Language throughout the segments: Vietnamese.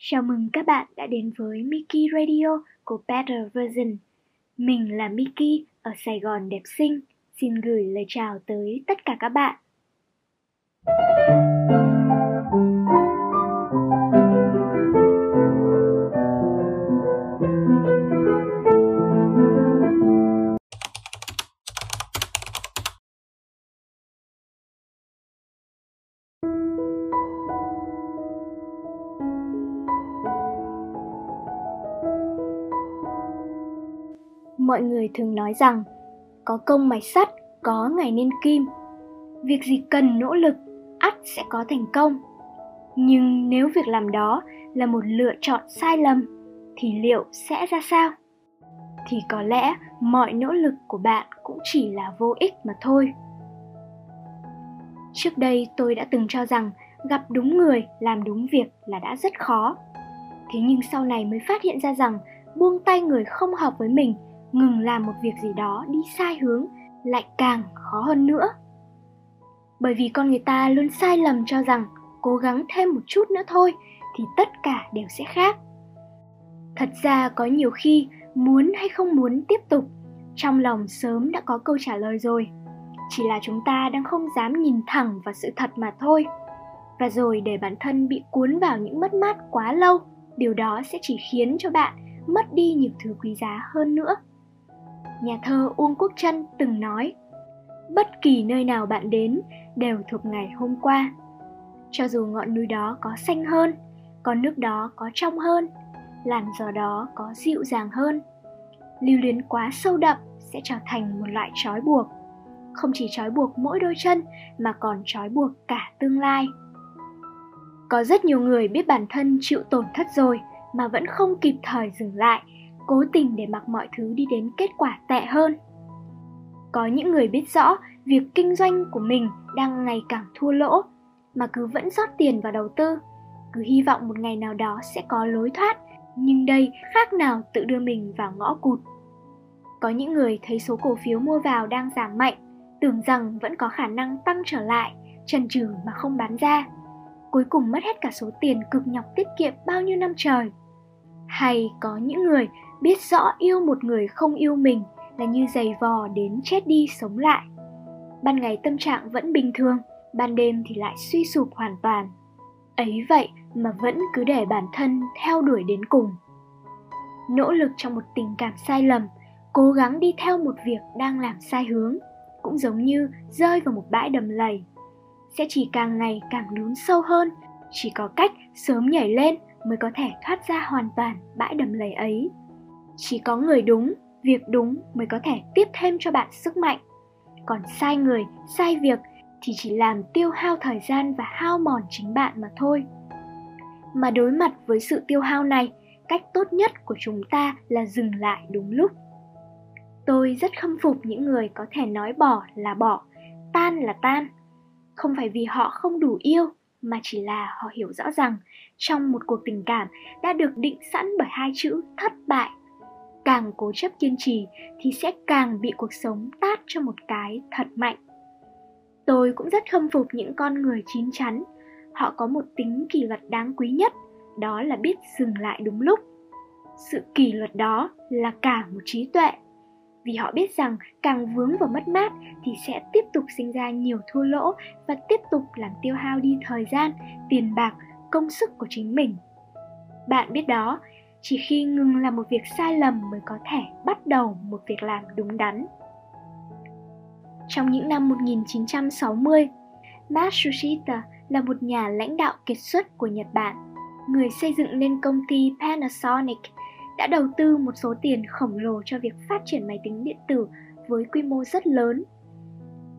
Chào mừng các bạn đã đến với Miki Radio của Better Version. Mình là Miki ở Sài Gòn đẹp xinh, xin gửi lời chào tới tất cả các bạn. Mọi người thường nói rằng, có công mài sắt, có ngày nên kim. Việc gì cần nỗ lực, ắt sẽ có thành công. Nhưng nếu việc làm đó là một lựa chọn sai lầm, thì liệu sẽ ra sao? Thì có lẽ mọi nỗ lực của bạn cũng chỉ là vô ích mà thôi. Trước đây tôi đã từng cho rằng gặp đúng người, làm đúng việc là đã rất khó. Thế nhưng sau này mới phát hiện ra rằng buông tay người không hợp với mình ngừng làm một việc gì đó đi sai hướng, lại càng khó hơn nữa. Bởi vì con người ta luôn sai lầm cho rằng cố gắng thêm một chút nữa thôi thì tất cả đều sẽ khác. Thật ra có nhiều khi muốn hay không muốn tiếp tục, trong lòng sớm đã có câu trả lời rồi. Chỉ là chúng ta đang không dám nhìn thẳng vào sự thật mà thôi. Và rồi để bản thân bị cuốn vào những mất mát quá lâu, điều đó sẽ chỉ khiến cho bạn mất đi nhiều thứ quý giá hơn nữa nhà thơ Uông Quốc Trân từng nói Bất kỳ nơi nào bạn đến đều thuộc ngày hôm qua. Cho dù ngọn núi đó có xanh hơn, con nước đó có trong hơn, làn gió đó có dịu dàng hơn, lưu luyến quá sâu đậm sẽ trở thành một loại trói buộc. Không chỉ trói buộc mỗi đôi chân mà còn trói buộc cả tương lai. Có rất nhiều người biết bản thân chịu tổn thất rồi mà vẫn không kịp thời dừng lại cố tình để mặc mọi thứ đi đến kết quả tệ hơn. Có những người biết rõ việc kinh doanh của mình đang ngày càng thua lỗ, mà cứ vẫn rót tiền vào đầu tư. Cứ hy vọng một ngày nào đó sẽ có lối thoát, nhưng đây khác nào tự đưa mình vào ngõ cụt. Có những người thấy số cổ phiếu mua vào đang giảm mạnh, tưởng rằng vẫn có khả năng tăng trở lại, chần chừ mà không bán ra. Cuối cùng mất hết cả số tiền cực nhọc tiết kiệm bao nhiêu năm trời. Hay có những người biết rõ yêu một người không yêu mình là như giày vò đến chết đi sống lại. Ban ngày tâm trạng vẫn bình thường, ban đêm thì lại suy sụp hoàn toàn. Ấy vậy mà vẫn cứ để bản thân theo đuổi đến cùng. Nỗ lực trong một tình cảm sai lầm, cố gắng đi theo một việc đang làm sai hướng, cũng giống như rơi vào một bãi đầm lầy. Sẽ chỉ càng ngày càng lún sâu hơn, chỉ có cách sớm nhảy lên mới có thể thoát ra hoàn toàn bãi đầm lầy ấy chỉ có người đúng, việc đúng mới có thể tiếp thêm cho bạn sức mạnh. Còn sai người, sai việc thì chỉ làm tiêu hao thời gian và hao mòn chính bạn mà thôi. Mà đối mặt với sự tiêu hao này, cách tốt nhất của chúng ta là dừng lại đúng lúc. Tôi rất khâm phục những người có thể nói bỏ là bỏ, tan là tan. Không phải vì họ không đủ yêu, mà chỉ là họ hiểu rõ rằng trong một cuộc tình cảm đã được định sẵn bởi hai chữ thất bại càng cố chấp kiên trì thì sẽ càng bị cuộc sống tát cho một cái thật mạnh. Tôi cũng rất khâm phục những con người chín chắn. Họ có một tính kỷ luật đáng quý nhất, đó là biết dừng lại đúng lúc. Sự kỷ luật đó là cả một trí tuệ. Vì họ biết rằng càng vướng vào mất mát thì sẽ tiếp tục sinh ra nhiều thua lỗ và tiếp tục làm tiêu hao đi thời gian, tiền bạc, công sức của chính mình. Bạn biết đó chỉ khi ngừng làm một việc sai lầm mới có thể bắt đầu một việc làm đúng đắn. Trong những năm 1960, Matsushita là một nhà lãnh đạo kiệt xuất của Nhật Bản. Người xây dựng nên công ty Panasonic đã đầu tư một số tiền khổng lồ cho việc phát triển máy tính điện tử với quy mô rất lớn.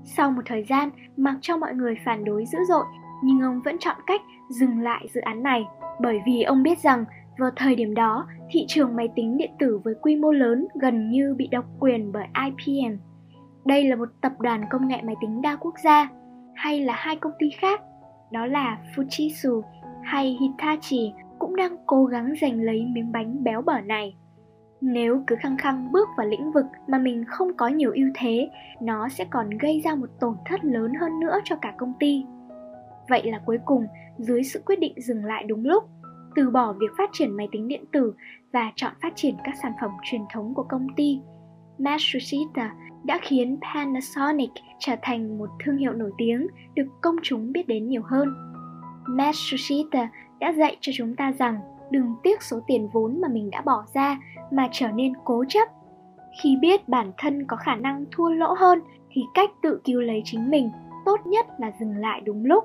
Sau một thời gian, mặc cho mọi người phản đối dữ dội, nhưng ông vẫn chọn cách dừng lại dự án này bởi vì ông biết rằng vào thời điểm đó, thị trường máy tính điện tử với quy mô lớn gần như bị độc quyền bởi IBM. Đây là một tập đoàn công nghệ máy tính đa quốc gia, hay là hai công ty khác, đó là Fujitsu hay Hitachi cũng đang cố gắng giành lấy miếng bánh béo bở này. Nếu cứ khăng khăng bước vào lĩnh vực mà mình không có nhiều ưu thế, nó sẽ còn gây ra một tổn thất lớn hơn nữa cho cả công ty. Vậy là cuối cùng, dưới sự quyết định dừng lại đúng lúc, từ bỏ việc phát triển máy tính điện tử và chọn phát triển các sản phẩm truyền thống của công ty. Matsushita đã khiến Panasonic trở thành một thương hiệu nổi tiếng được công chúng biết đến nhiều hơn. Matsushita đã dạy cho chúng ta rằng đừng tiếc số tiền vốn mà mình đã bỏ ra mà trở nên cố chấp. Khi biết bản thân có khả năng thua lỗ hơn thì cách tự cứu lấy chính mình tốt nhất là dừng lại đúng lúc.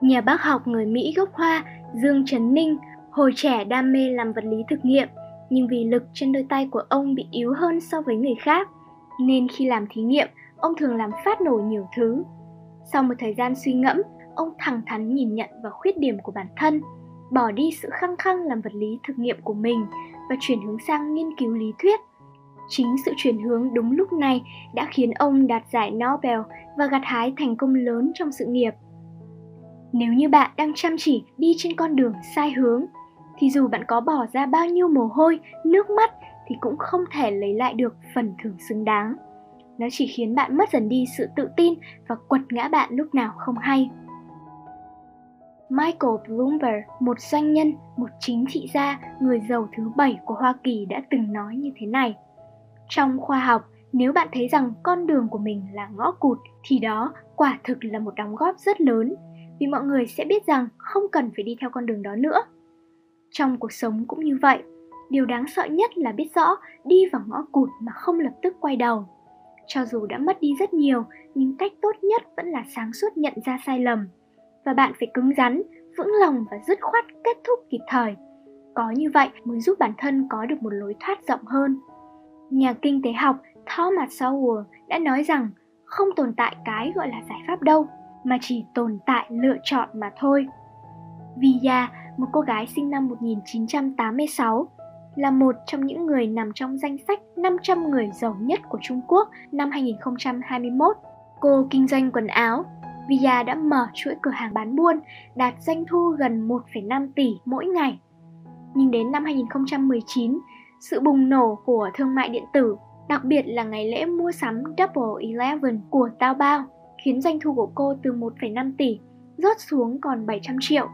Nhà bác học người Mỹ gốc Hoa Dương Trấn Ninh hồi trẻ đam mê làm vật lý thực nghiệm nhưng vì lực trên đôi tay của ông bị yếu hơn so với người khác nên khi làm thí nghiệm ông thường làm phát nổ nhiều thứ. Sau một thời gian suy ngẫm, ông thẳng thắn nhìn nhận vào khuyết điểm của bản thân, bỏ đi sự khăng khăng làm vật lý thực nghiệm của mình và chuyển hướng sang nghiên cứu lý thuyết. Chính sự chuyển hướng đúng lúc này đã khiến ông đạt giải Nobel và gặt hái thành công lớn trong sự nghiệp. Nếu như bạn đang chăm chỉ đi trên con đường sai hướng, thì dù bạn có bỏ ra bao nhiêu mồ hôi, nước mắt thì cũng không thể lấy lại được phần thưởng xứng đáng. Nó chỉ khiến bạn mất dần đi sự tự tin và quật ngã bạn lúc nào không hay. Michael Bloomberg, một doanh nhân, một chính trị gia, người giàu thứ bảy của Hoa Kỳ đã từng nói như thế này. Trong khoa học, nếu bạn thấy rằng con đường của mình là ngõ cụt thì đó quả thực là một đóng góp rất lớn vì mọi người sẽ biết rằng không cần phải đi theo con đường đó nữa. Trong cuộc sống cũng như vậy, điều đáng sợ nhất là biết rõ đi vào ngõ cụt mà không lập tức quay đầu. Cho dù đã mất đi rất nhiều, nhưng cách tốt nhất vẫn là sáng suốt nhận ra sai lầm. Và bạn phải cứng rắn, vững lòng và dứt khoát kết thúc kịp thời. Có như vậy mới giúp bản thân có được một lối thoát rộng hơn. Nhà kinh tế học Thomas Sowell đã nói rằng không tồn tại cái gọi là giải pháp đâu, mà chỉ tồn tại lựa chọn mà thôi. Viya, một cô gái sinh năm 1986, là một trong những người nằm trong danh sách 500 người giàu nhất của Trung Quốc năm 2021. Cô kinh doanh quần áo. Viya đã mở chuỗi cửa hàng bán buôn, đạt doanh thu gần 1,5 tỷ mỗi ngày. Nhưng đến năm 2019, sự bùng nổ của thương mại điện tử, đặc biệt là ngày lễ mua sắm Double Eleven của Taobao, khiến doanh thu của cô từ 1,5 tỷ rớt xuống còn 700 triệu.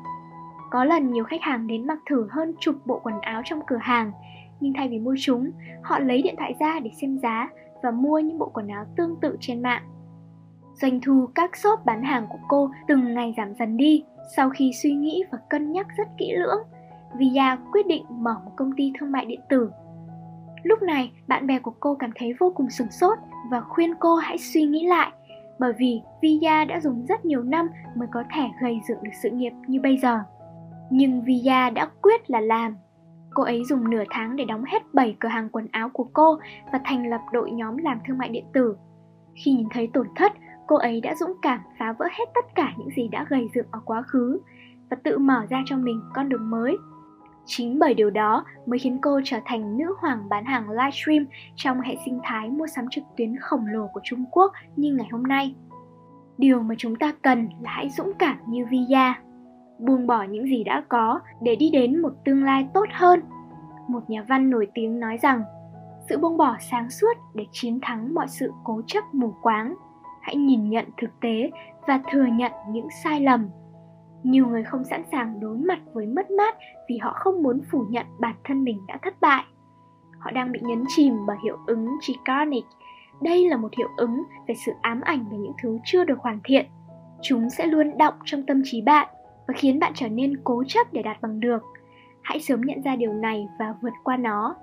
Có lần nhiều khách hàng đến mặc thử hơn chục bộ quần áo trong cửa hàng, nhưng thay vì mua chúng, họ lấy điện thoại ra để xem giá và mua những bộ quần áo tương tự trên mạng. Doanh thu các shop bán hàng của cô từng ngày giảm dần đi sau khi suy nghĩ và cân nhắc rất kỹ lưỡng. Via quyết định mở một công ty thương mại điện tử. Lúc này, bạn bè của cô cảm thấy vô cùng sửng sốt và khuyên cô hãy suy nghĩ lại bởi vì Villa đã dùng rất nhiều năm mới có thể gây dựng được sự nghiệp như bây giờ. Nhưng Villa đã quyết là làm. Cô ấy dùng nửa tháng để đóng hết 7 cửa hàng quần áo của cô và thành lập đội nhóm làm thương mại điện tử. Khi nhìn thấy tổn thất, cô ấy đã dũng cảm phá vỡ hết tất cả những gì đã gây dựng ở quá khứ và tự mở ra cho mình con đường mới. Chính bởi điều đó mới khiến cô trở thành nữ hoàng bán hàng livestream trong hệ sinh thái mua sắm trực tuyến khổng lồ của Trung Quốc như ngày hôm nay. Điều mà chúng ta cần là hãy dũng cảm như Via buông bỏ những gì đã có để đi đến một tương lai tốt hơn. Một nhà văn nổi tiếng nói rằng, sự buông bỏ sáng suốt để chiến thắng mọi sự cố chấp mù quáng. Hãy nhìn nhận thực tế và thừa nhận những sai lầm. Nhiều người không sẵn sàng đối mặt với mất mát vì họ không muốn phủ nhận bản thân mình đã thất bại. Họ đang bị nhấn chìm bởi hiệu ứng Chicanic. Đây là một hiệu ứng về sự ám ảnh về những thứ chưa được hoàn thiện. Chúng sẽ luôn động trong tâm trí bạn và khiến bạn trở nên cố chấp để đạt bằng được. Hãy sớm nhận ra điều này và vượt qua nó.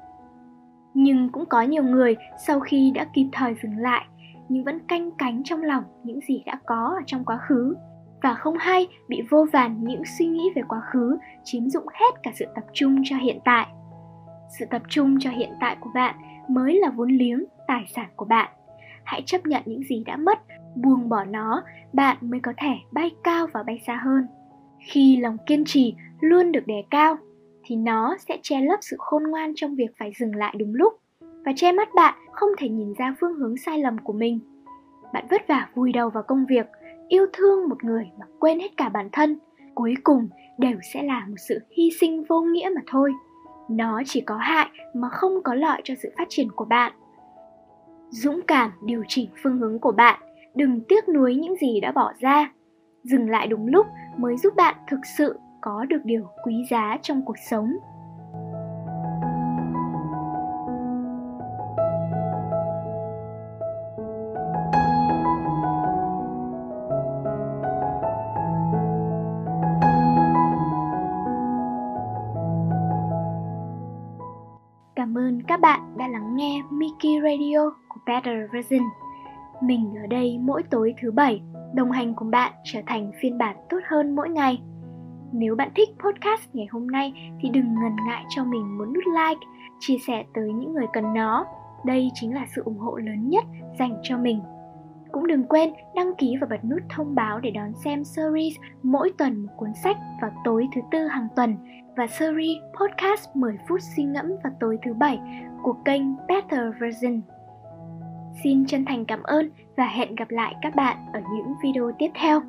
Nhưng cũng có nhiều người sau khi đã kịp thời dừng lại, nhưng vẫn canh cánh trong lòng những gì đã có ở trong quá khứ và không hay bị vô vàn những suy nghĩ về quá khứ chiếm dụng hết cả sự tập trung cho hiện tại. Sự tập trung cho hiện tại của bạn mới là vốn liếng, tài sản của bạn. Hãy chấp nhận những gì đã mất, buông bỏ nó, bạn mới có thể bay cao và bay xa hơn. Khi lòng kiên trì luôn được đề cao thì nó sẽ che lấp sự khôn ngoan trong việc phải dừng lại đúng lúc và che mắt bạn không thể nhìn ra phương hướng sai lầm của mình. Bạn vất vả vùi đầu vào công việc, yêu thương một người mà quên hết cả bản thân, cuối cùng đều sẽ là một sự hy sinh vô nghĩa mà thôi. Nó chỉ có hại mà không có lợi cho sự phát triển của bạn. Dũng cảm điều chỉnh phương hướng của bạn, đừng tiếc nuối những gì đã bỏ ra. Dừng lại đúng lúc mới giúp bạn thực sự có được điều quý giá trong cuộc sống Radio của Better Version. Mình ở đây mỗi tối thứ bảy, đồng hành cùng bạn trở thành phiên bản tốt hơn mỗi ngày. Nếu bạn thích podcast ngày hôm nay thì đừng ngần ngại cho mình một nút like, chia sẻ tới những người cần nó. Đây chính là sự ủng hộ lớn nhất dành cho mình. Cũng đừng quên đăng ký và bật nút thông báo để đón xem series mỗi tuần một cuốn sách vào tối thứ tư hàng tuần và series podcast 10 phút suy ngẫm vào tối thứ bảy của kênh Better Version. Xin chân thành cảm ơn và hẹn gặp lại các bạn ở những video tiếp theo.